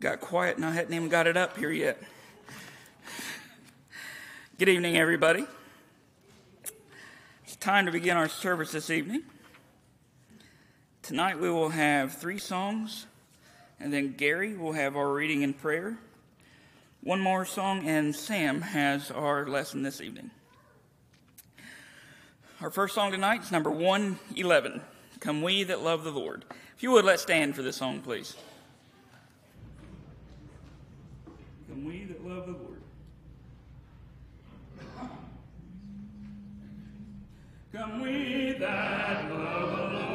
got quiet and I hadn't even got it up here yet. Good evening, everybody. It's time to begin our service this evening. Tonight we will have three songs, and then Gary will have our reading and prayer, one more song, and Sam has our lesson this evening. Our first song tonight is number 111 Come We That Love the Lord. If you would, let's stand for this song, please. and we that love the Lord. Come we that love the Lord.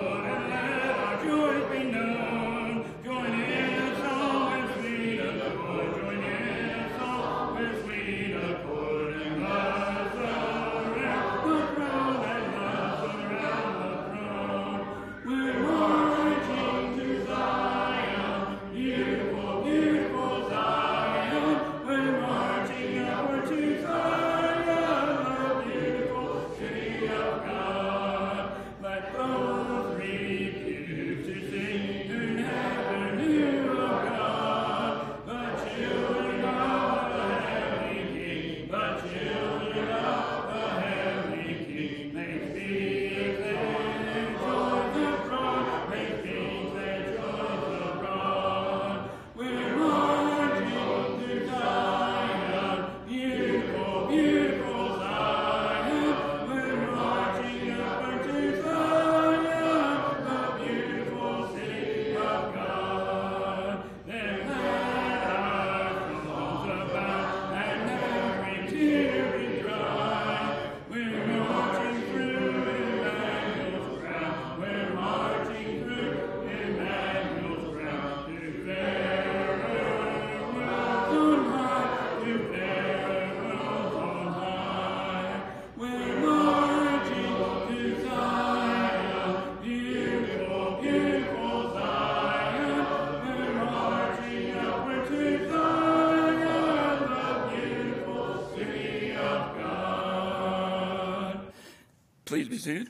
be.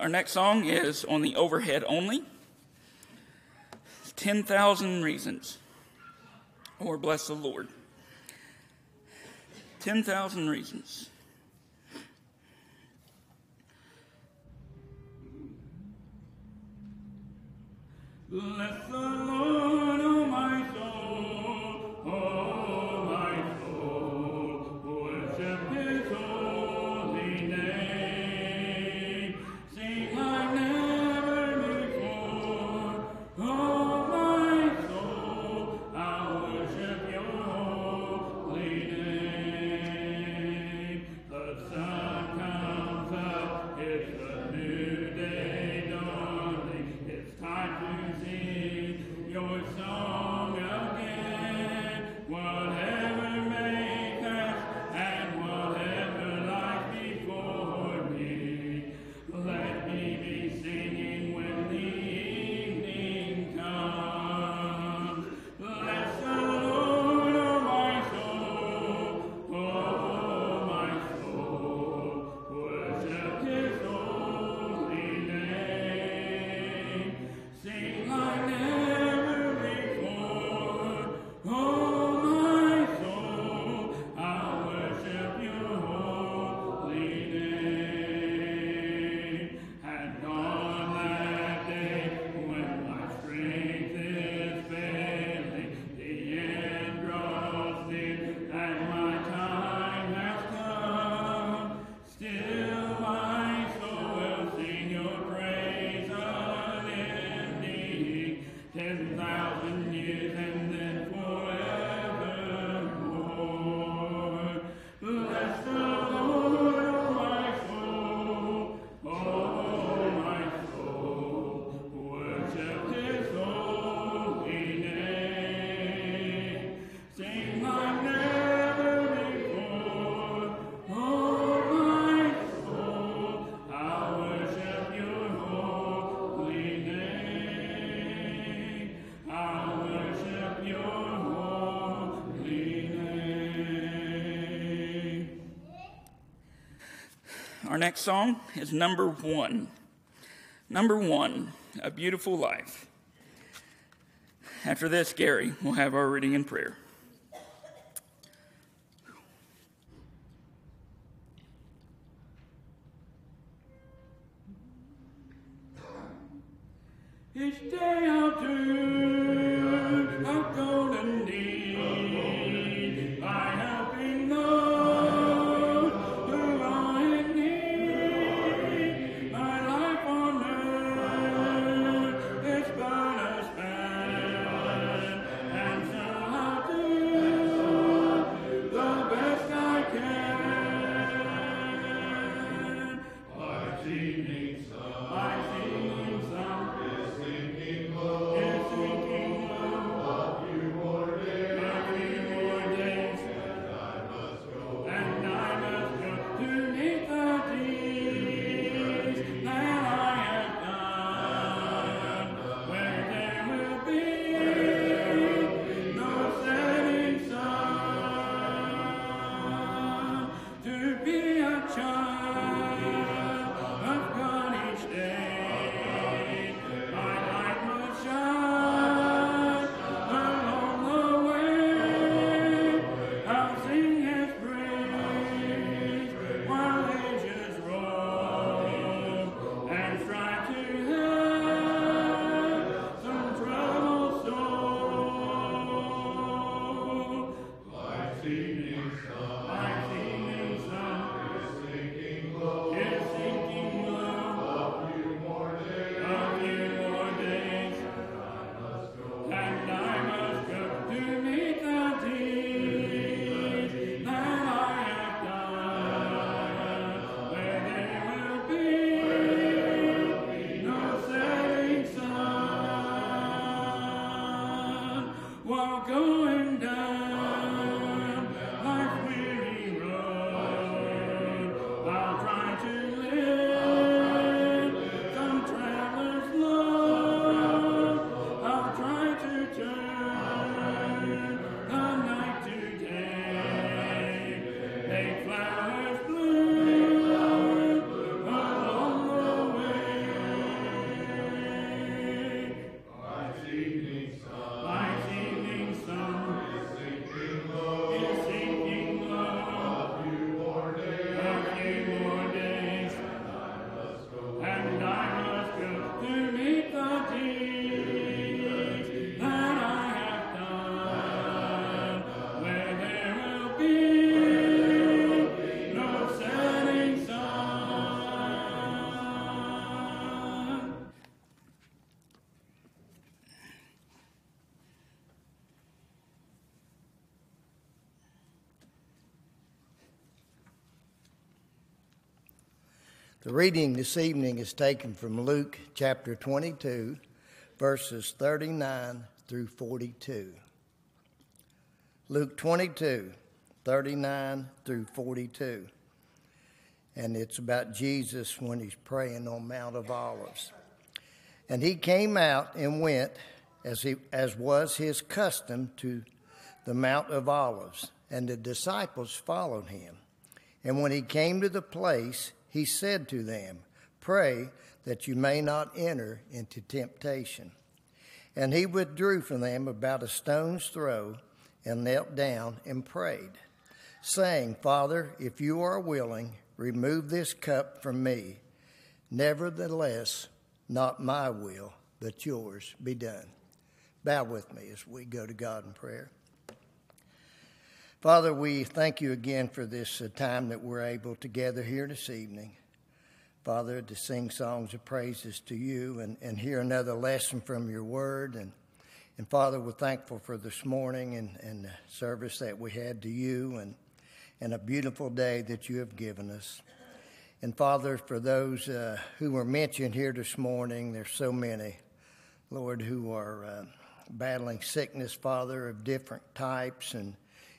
Our next song is On the Overhead Only 10,000 Reasons, or Bless the Lord. 10,000 Reasons. Our next song is number one. Number one, A Beautiful Life. After this, Gary will have our reading and prayer. The reading this evening is taken from Luke chapter 22, verses 39 through 42. Luke 22, 39 through 42. And it's about Jesus when he's praying on Mount of Olives. And he came out and went, as, he, as was his custom, to the Mount of Olives, and the disciples followed him. And when he came to the place, he said to them, Pray that you may not enter into temptation. And he withdrew from them about a stone's throw and knelt down and prayed, saying, Father, if you are willing, remove this cup from me. Nevertheless, not my will, but yours be done. Bow with me as we go to God in prayer. Father, we thank you again for this uh, time that we're able to gather here this evening. Father, to sing songs of praises to you and, and hear another lesson from your word. And, and Father, we're thankful for this morning and, and the service that we had to you and, and a beautiful day that you have given us. And Father, for those uh, who were mentioned here this morning, there's so many, Lord, who are uh, battling sickness, Father, of different types. And,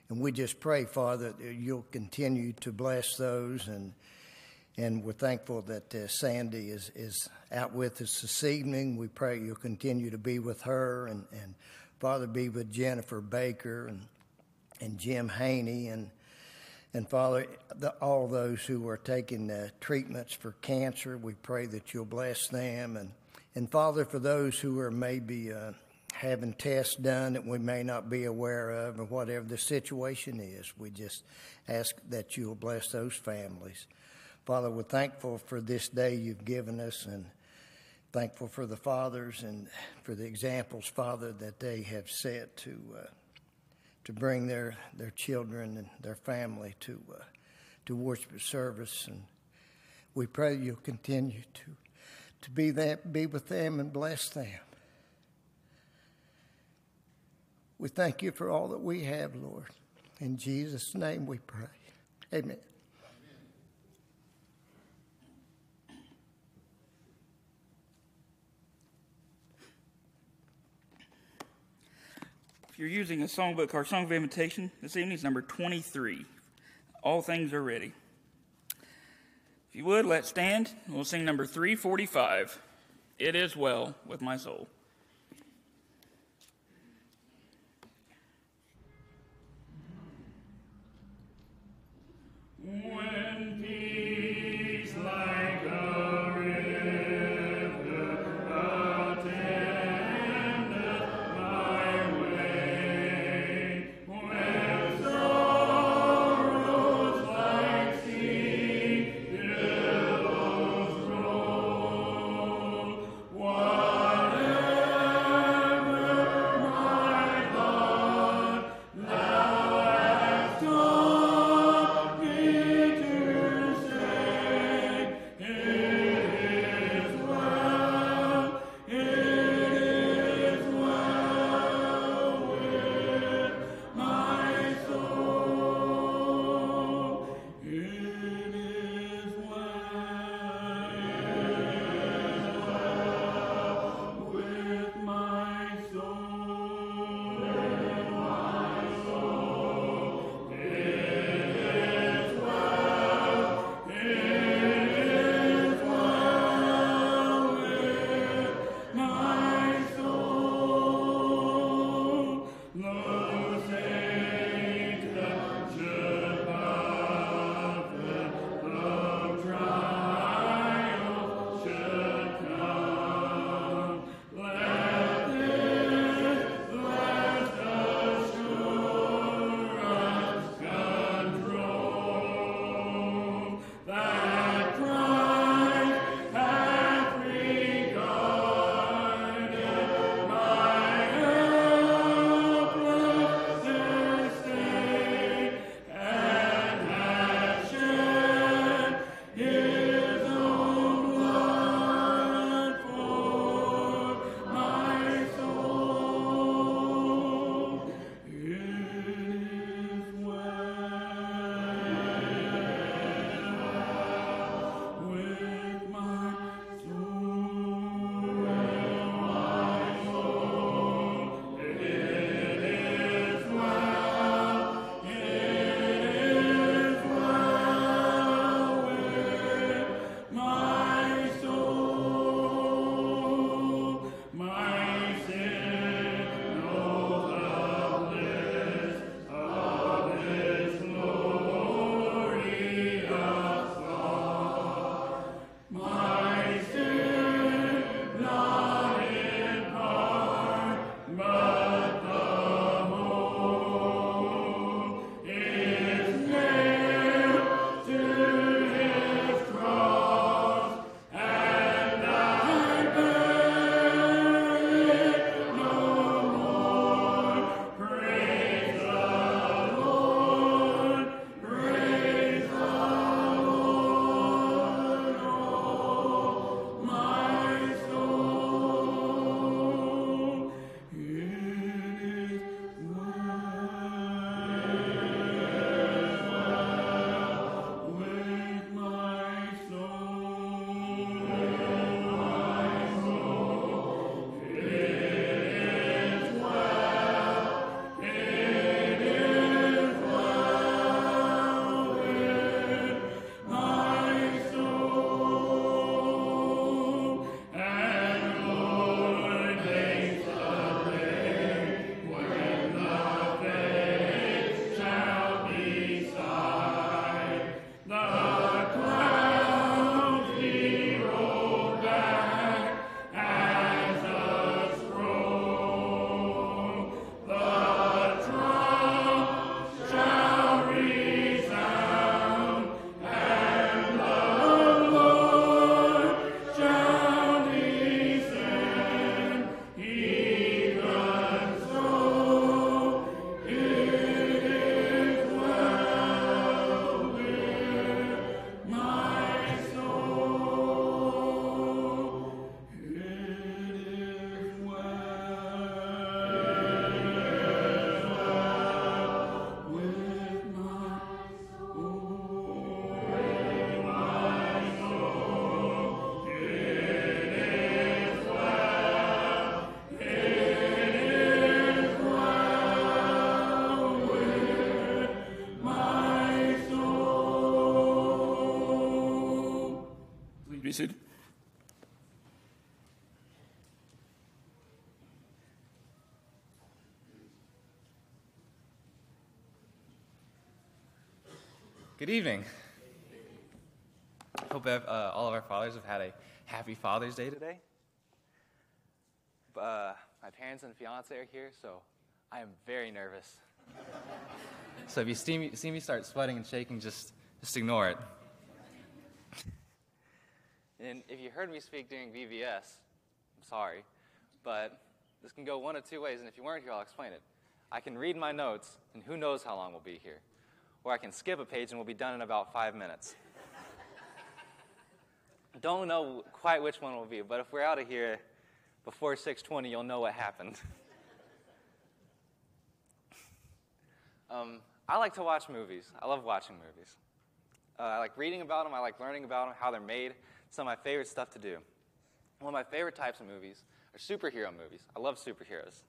and we just pray, Father, that you'll continue to bless those. And, and we're thankful that uh, Sandy is, is out with us this evening. We pray you'll continue to be with her. And, and Father, be with Jennifer Baker and, and Jim Haney. And, and Father, the, all those who are taking uh, treatments for cancer, we pray that you'll bless them. And, and Father, for those who are maybe uh, having tests done that we may not be aware of, or whatever the situation is. We just ask that you'll bless those families. Father, we're thankful for this day you've given us and thankful for the fathers and for the examples, Father, that they have set to uh, to bring their, their children and their family to uh, to worship service. And we pray you'll continue to to be that be with them and bless them. We thank you for all that we have, Lord. In Jesus' name we pray. Amen. If you're using a songbook, our song of invitation this evening is number 23. All things are ready. If you would, let's stand. We'll sing number 345. It is well with my soul. When Good evening. Hope uh, all of our fathers have had a happy Father's Day today. Uh, my parents and fiance are here, so I am very nervous. so if you see me, see me start sweating and shaking, just, just ignore it. and if you heard me speak during VBS, I'm sorry, but this can go one of two ways, and if you weren't here, I'll explain it. I can read my notes, and who knows how long we'll be here. Or I can skip a page and we'll be done in about five minutes. Don't know quite which one will be, but if we're out of here before 6:20, you'll know what happened. um, I like to watch movies. I love watching movies. Uh, I like reading about them. I like learning about them, how they're made. Some of my favorite stuff to do. One of my favorite types of movies are superhero movies. I love superheroes.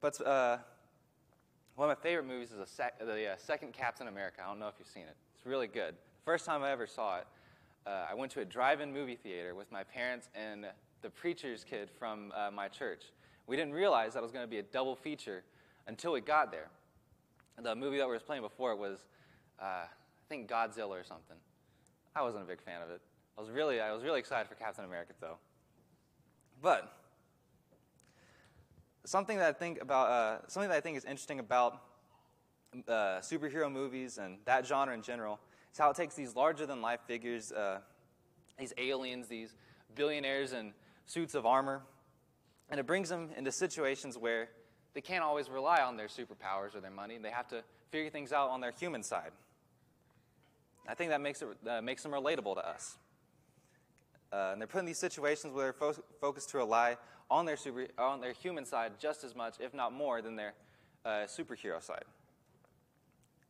But uh, one of my favorite movies is sec- the uh, second Captain America. I don't know if you've seen it. It's really good. The first time I ever saw it, uh, I went to a drive-in movie theater with my parents and the preacher's kid from uh, my church. We didn't realize that was going to be a double feature until we got there. The movie that we were playing before was, uh, I think, Godzilla or something. I wasn't a big fan of it. I was really, I was really excited for Captain America, though. But something that I think about, uh, something that I think is interesting about uh, superhero movies and that genre in general is how it takes these larger than life figures, uh, these aliens, these billionaires in suits of armor, and it brings them into situations where they can't always rely on their superpowers or their money. They have to figure things out on their human side. I think that makes, it, uh, makes them relatable to us. Uh, and they're put in these situations where they're fo- focused to rely on their, super, on their human side just as much, if not more, than their uh, superhero side.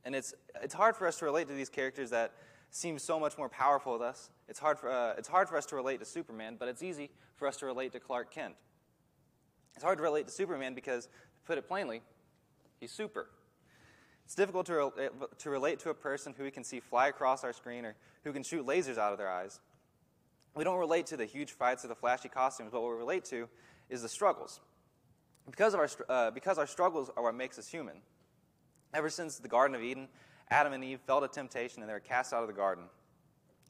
And it's, it's hard for us to relate to these characters that seem so much more powerful than us. It's hard, for, uh, it's hard for us to relate to Superman, but it's easy for us to relate to Clark Kent. It's hard to relate to Superman because, to put it plainly, he's super. It's difficult to, re- to relate to a person who we can see fly across our screen or who can shoot lasers out of their eyes. We don't relate to the huge fights or the flashy costumes, but what we relate to is the struggles. Because, of our, uh, because our struggles are what makes us human. Ever since the Garden of Eden, Adam and Eve fell to temptation and they were cast out of the garden.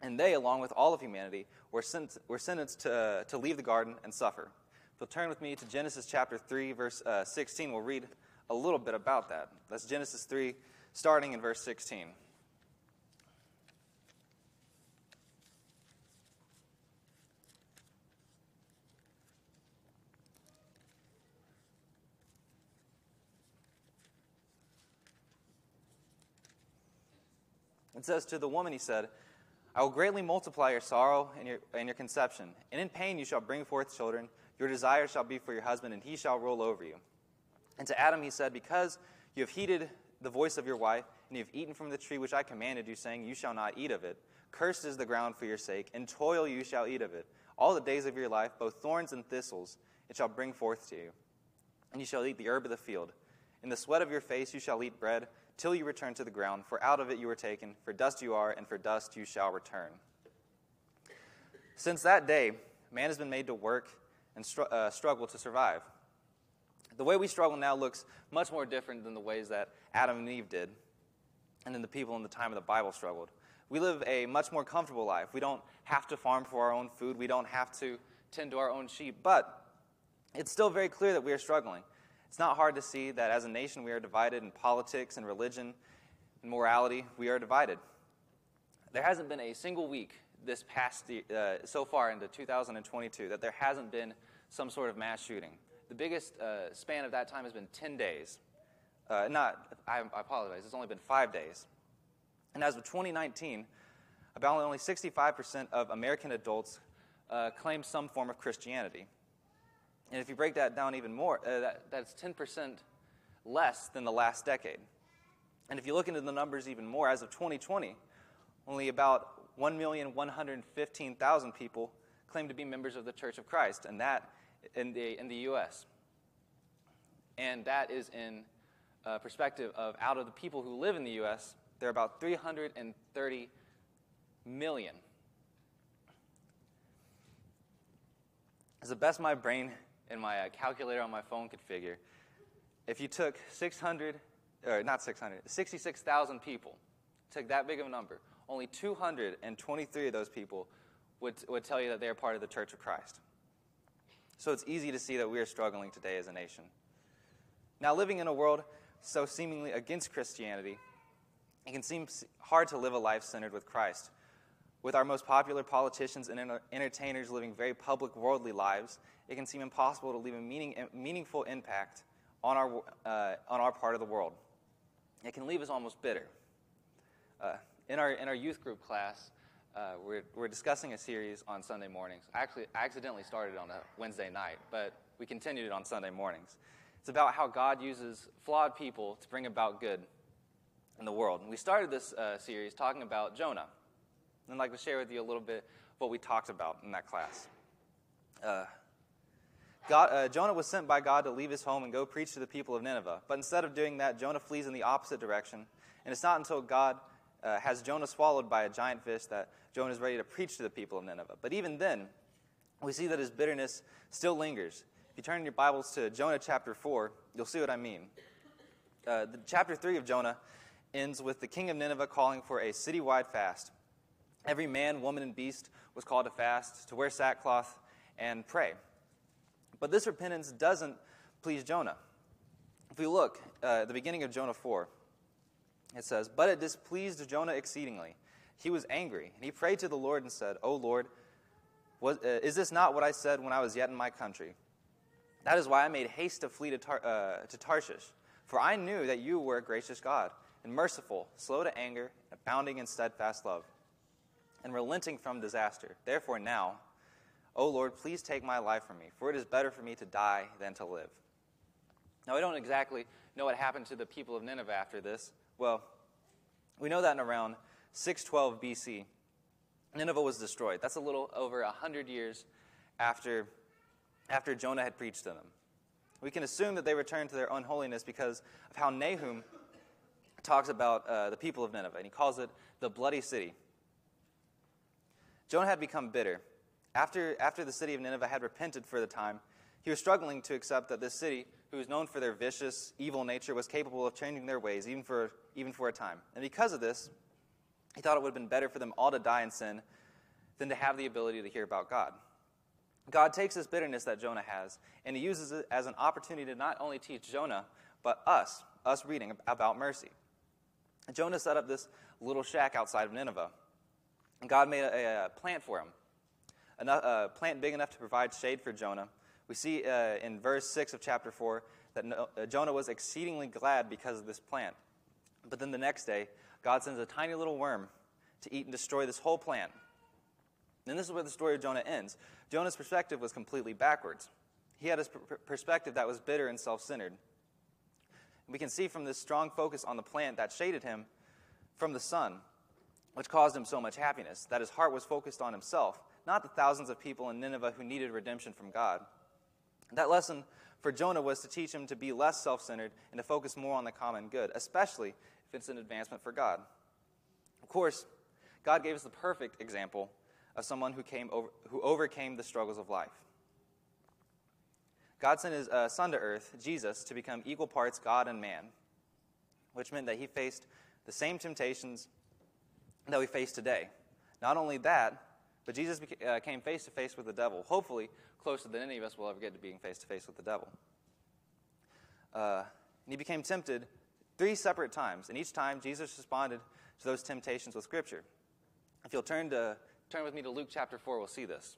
And they, along with all of humanity, were, sent, were sentenced to, to leave the garden and suffer. So turn with me to Genesis chapter 3, verse uh, 16. We'll read a little bit about that. That's Genesis 3, starting in verse 16. It says, To the woman he said, I will greatly multiply your sorrow and your, and your conception, and in pain you shall bring forth children. Your desire shall be for your husband, and he shall rule over you. And to Adam he said, Because you have heeded the voice of your wife, and you have eaten from the tree which I commanded you, saying, You shall not eat of it. Cursed is the ground for your sake, and toil you shall eat of it. All the days of your life, both thorns and thistles, it shall bring forth to you. And you shall eat the herb of the field. In the sweat of your face you shall eat bread till you return to the ground, for out of it you were taken, for dust you are, and for dust you shall return. Since that day, man has been made to work and str- uh, struggle to survive. The way we struggle now looks much more different than the ways that Adam and Eve did, and then the people in the time of the Bible struggled. We live a much more comfortable life. We don't have to farm for our own food, we don't have to tend to our own sheep, but it's still very clear that we are struggling. It's not hard to see that as a nation we are divided in politics and religion and morality. We are divided. There hasn't been a single week this past uh, so far into 2022 that there hasn't been some sort of mass shooting. The biggest uh, span of that time has been 10 days. Uh, not, I, I apologize, it's only been five days. And as of 2019, about only 65% of American adults uh, claim some form of Christianity. And if you break that down even more, uh, that, that's 10% less than the last decade. And if you look into the numbers even more, as of 2020, only about 1,115,000 people claim to be members of the Church of Christ, and that in the, in the U.S. And that is in uh, perspective of out of the people who live in the U.S., there are about 330 million. as the best my brain and my uh, calculator on my phone could figure, if you took 600, or not 600, 66,000 people, took that big of a number, only 223 of those people would, would tell you that they are part of the Church of Christ. So it's easy to see that we are struggling today as a nation. Now, living in a world so seemingly against Christianity, it can seem hard to live a life centered with Christ. With our most popular politicians and entertainers living very public, worldly lives, it can seem impossible to leave a meaning, meaningful impact on our, uh, on our part of the world. It can leave us almost bitter. Uh, in, our, in our youth group class, uh, we're, we're discussing a series on Sunday mornings. Actually, accidentally started on a Wednesday night, but we continued it on Sunday mornings. It's about how God uses flawed people to bring about good in the world. And we started this uh, series talking about Jonah. And I'd like to share with you a little bit what we talked about in that class. Uh, God, uh, Jonah was sent by God to leave his home and go preach to the people of Nineveh. But instead of doing that, Jonah flees in the opposite direction. And it's not until God uh, has Jonah swallowed by a giant fish that Jonah is ready to preach to the people of Nineveh. But even then, we see that his bitterness still lingers. If you turn your Bibles to Jonah chapter 4, you'll see what I mean. Uh, the chapter 3 of Jonah ends with the king of Nineveh calling for a citywide fast. Every man, woman, and beast was called to fast, to wear sackcloth, and pray. But this repentance doesn't please Jonah. If we look uh, at the beginning of Jonah 4, it says, But it displeased Jonah exceedingly. He was angry, and he prayed to the Lord and said, O Lord, was, uh, is this not what I said when I was yet in my country? That is why I made haste to flee to, Tar- uh, to Tarshish, for I knew that you were a gracious God, and merciful, slow to anger, abounding in steadfast love, and relenting from disaster. Therefore now, O Lord, please take my life from me, for it is better for me to die than to live. Now, we don't exactly know what happened to the people of Nineveh after this. Well, we know that in around 612 BC, Nineveh was destroyed. That's a little over 100 years after, after Jonah had preached to them. We can assume that they returned to their unholiness because of how Nahum talks about uh, the people of Nineveh, and he calls it the bloody city. Jonah had become bitter. After, after the city of Nineveh had repented for the time, he was struggling to accept that this city, who was known for their vicious, evil nature, was capable of changing their ways, even for, even for a time. And because of this, he thought it would have been better for them all to die in sin than to have the ability to hear about God. God takes this bitterness that Jonah has, and he uses it as an opportunity to not only teach Jonah, but us, us reading about mercy. Jonah set up this little shack outside of Nineveh. And God made a, a plant for him, a plant big enough to provide shade for Jonah. We see uh, in verse 6 of chapter 4 that no, uh, Jonah was exceedingly glad because of this plant. But then the next day, God sends a tiny little worm to eat and destroy this whole plant. And this is where the story of Jonah ends. Jonah's perspective was completely backwards. He had a perspective that was bitter and self centered. We can see from this strong focus on the plant that shaded him from the sun, which caused him so much happiness, that his heart was focused on himself, not the thousands of people in Nineveh who needed redemption from God. That lesson for Jonah was to teach him to be less self centered and to focus more on the common good, especially if it's an advancement for God. Of course, God gave us the perfect example of someone who, came over, who overcame the struggles of life. God sent his uh, son to earth, Jesus, to become equal parts God and man, which meant that he faced the same temptations that we face today. Not only that, but Jesus uh, came face to face with the devil, hopefully closer than any of us will ever get to being face to face with the devil. Uh, and he became tempted three separate times, and each time Jesus responded to those temptations with Scripture. If you'll turn, to, turn with me to Luke chapter 4, we'll see this.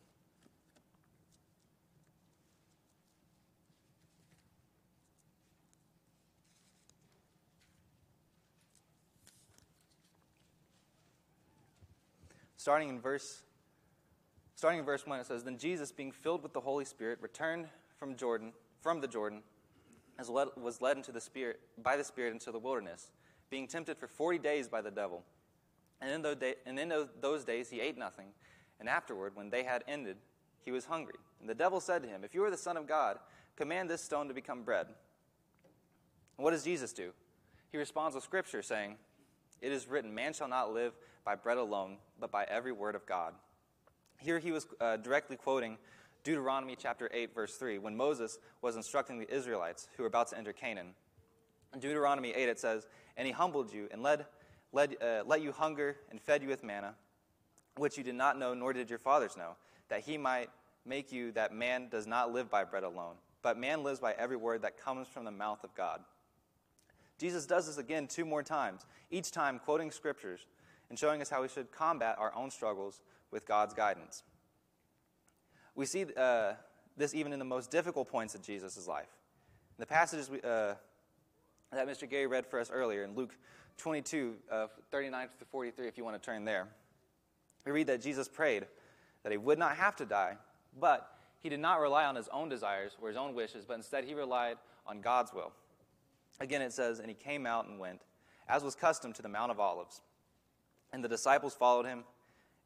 Starting in verse starting in verse 1 it says then jesus being filled with the holy spirit returned from jordan from the jordan as led, was led into the spirit by the spirit into the wilderness being tempted for 40 days by the devil. And in, those day, and in those days he ate nothing. And afterward when they had ended he was hungry. And the devil said to him if you are the son of god command this stone to become bread and what does jesus do? He responds with scripture saying it is written man shall not live by bread alone, but by every word of God. Here he was uh, directly quoting Deuteronomy chapter 8, verse 3, when Moses was instructing the Israelites who were about to enter Canaan. In Deuteronomy 8, it says, And he humbled you and led, led, uh, let you hunger and fed you with manna, which you did not know, nor did your fathers know, that he might make you that man does not live by bread alone, but man lives by every word that comes from the mouth of God. Jesus does this again two more times, each time quoting scriptures and showing us how we should combat our own struggles with God's guidance. We see uh, this even in the most difficult points of Jesus' life. In the passages we, uh, that Mr. Gary read for us earlier in Luke 22, uh, 39 to 43, if you want to turn there, we read that Jesus prayed that he would not have to die, but he did not rely on his own desires or his own wishes, but instead he relied on God's will. Again, it says, And he came out and went, as was custom, to the Mount of Olives. And the disciples followed him.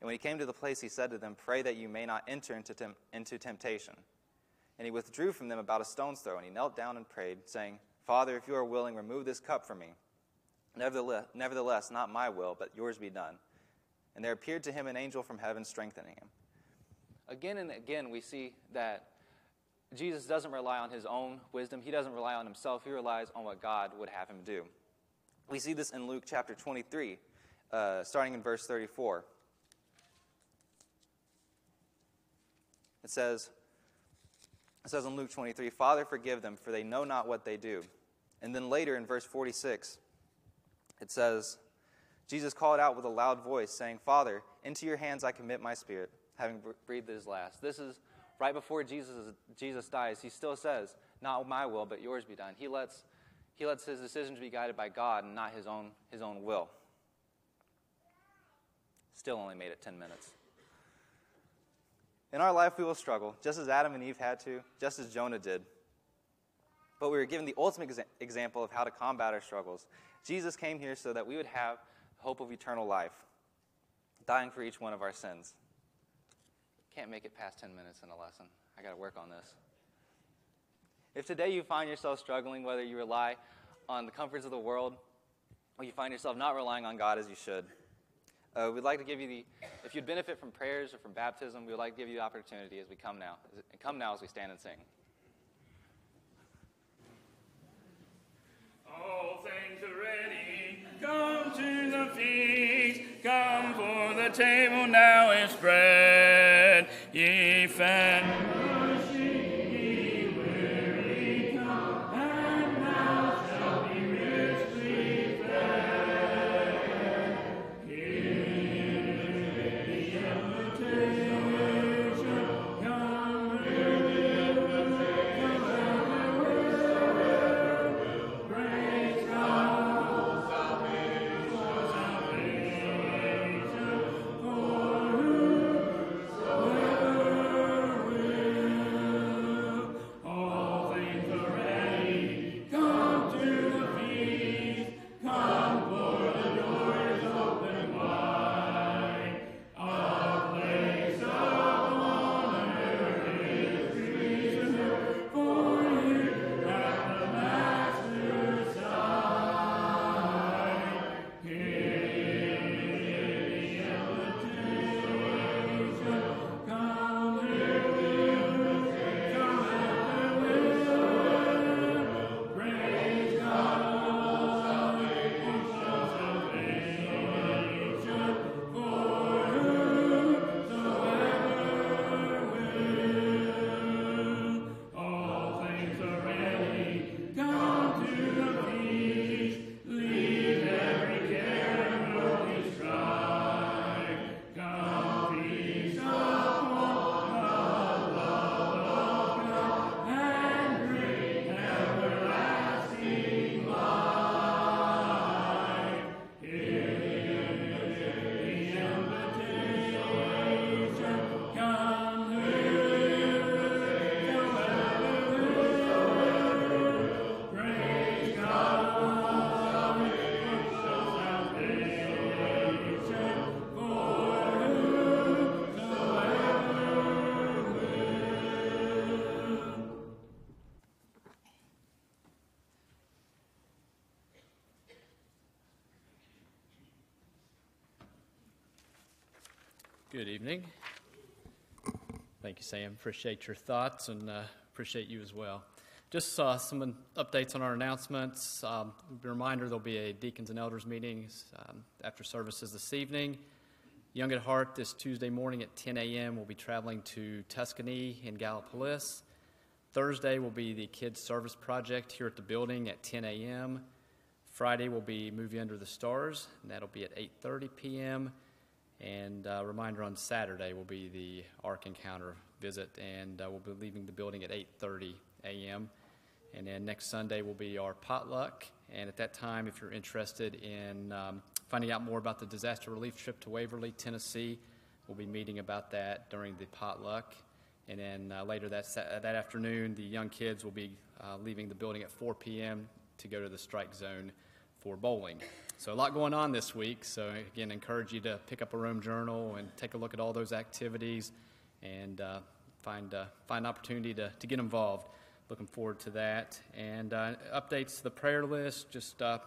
And when he came to the place, he said to them, Pray that you may not enter into, tem- into temptation. And he withdrew from them about a stone's throw, and he knelt down and prayed, saying, Father, if you are willing, remove this cup from me. Nevertheless, nevertheless, not my will, but yours be done. And there appeared to him an angel from heaven, strengthening him. Again and again, we see that Jesus doesn't rely on his own wisdom. He doesn't rely on himself. He relies on what God would have him do. We see this in Luke chapter 23, uh, starting in verse 34. It says, it says in Luke 23, Father, forgive them, for they know not what they do. And then later in verse 46, it says, Jesus called out with a loud voice, saying, Father, into your hands I commit my spirit, having breathed his last. This is right before Jesus, Jesus dies. He still says, Not my will, but yours be done. He lets, he lets his decisions be guided by God and not his own, his own will. Still only made it 10 minutes. In our life, we will struggle, just as Adam and Eve had to, just as Jonah did. But we were given the ultimate exa- example of how to combat our struggles. Jesus came here so that we would have hope of eternal life, dying for each one of our sins. Can't make it past 10 minutes in a lesson. I got to work on this. If today you find yourself struggling, whether you rely on the comforts of the world or you find yourself not relying on God as you should, uh, we'd like to give you the, if you'd benefit from prayers or from baptism, we would like to give you the opportunity as we come now. and Come now as we stand and sing. All things are ready. Come to the feast. Come for the table now is spread. Ye fed. Good evening. Thank you, Sam. Appreciate your thoughts and uh, appreciate you as well. Just uh, some updates on our announcements. Um, reminder there'll be a deacons and elders meeting um, after services this evening. Young at Heart this Tuesday morning at 10 a.m. We'll be traveling to Tuscany in Gallipolis. Thursday will be the Kids Service Project here at the building at 10 a.m. Friday will be Movie Under the Stars, and that'll be at 8:30 p.m. And uh, reminder on Saturday will be the Ark Encounter visit, and uh, we'll be leaving the building at 8:30 a.m. And then next Sunday will be our potluck. And at that time, if you're interested in um, finding out more about the disaster relief trip to Waverly, Tennessee, we'll be meeting about that during the potluck. And then uh, later that, that afternoon, the young kids will be uh, leaving the building at 4 p.m. to go to the strike zone for bowling. So, a lot going on this week. So, again, encourage you to pick up a Rome journal and take a look at all those activities and uh, find, uh, find opportunity to, to get involved. Looking forward to that. And uh, updates to the prayer list. Just uh,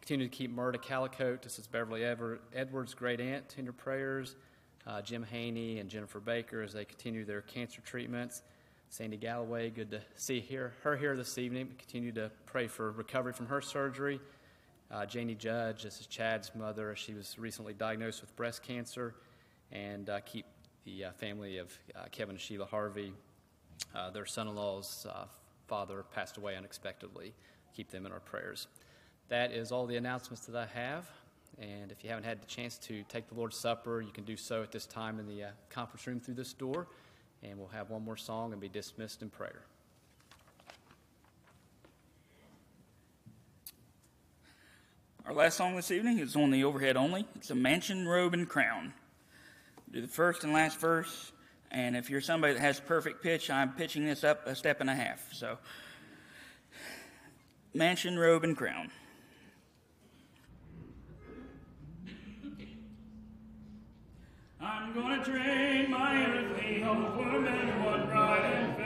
continue to keep Murda Calicote, this is Beverly Ever- Edwards' great aunt, in your prayers. Uh, Jim Haney and Jennifer Baker as they continue their cancer treatments. Sandy Galloway, good to see here, her here this evening. Continue to pray for recovery from her surgery. Uh, Janie Judge, this is Chad's mother. She was recently diagnosed with breast cancer. And uh, keep the uh, family of uh, Kevin and Sheila Harvey, uh, their son in law's uh, father, passed away unexpectedly. Keep them in our prayers. That is all the announcements that I have. And if you haven't had the chance to take the Lord's Supper, you can do so at this time in the conference room through this door. And we'll have one more song and be dismissed in prayer. Our last song this evening is on the overhead only. It's a mansion, robe, and crown. Do the first and last verse, and if you're somebody that has perfect pitch, I'm pitching this up a step and a half. So, mansion, robe, and crown. I'm gonna train my earthly hope for many one bright and fair.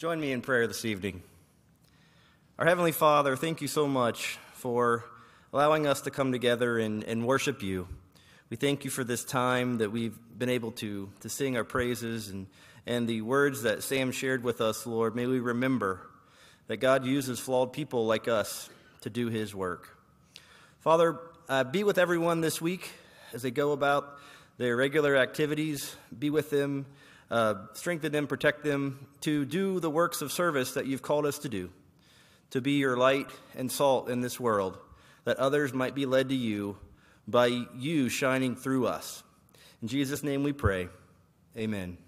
Join me in prayer this evening. Our Heavenly Father, thank you so much for allowing us to come together and, and worship you. We thank you for this time that we've been able to, to sing our praises and, and the words that Sam shared with us, Lord. May we remember that God uses flawed people like us to do his work. Father, uh, be with everyone this week as they go about their regular activities. Be with them, uh, strengthen them, protect them to do the works of service that you've called us to do, to be your light and salt in this world, that others might be led to you by you shining through us. In Jesus' name we pray. Amen.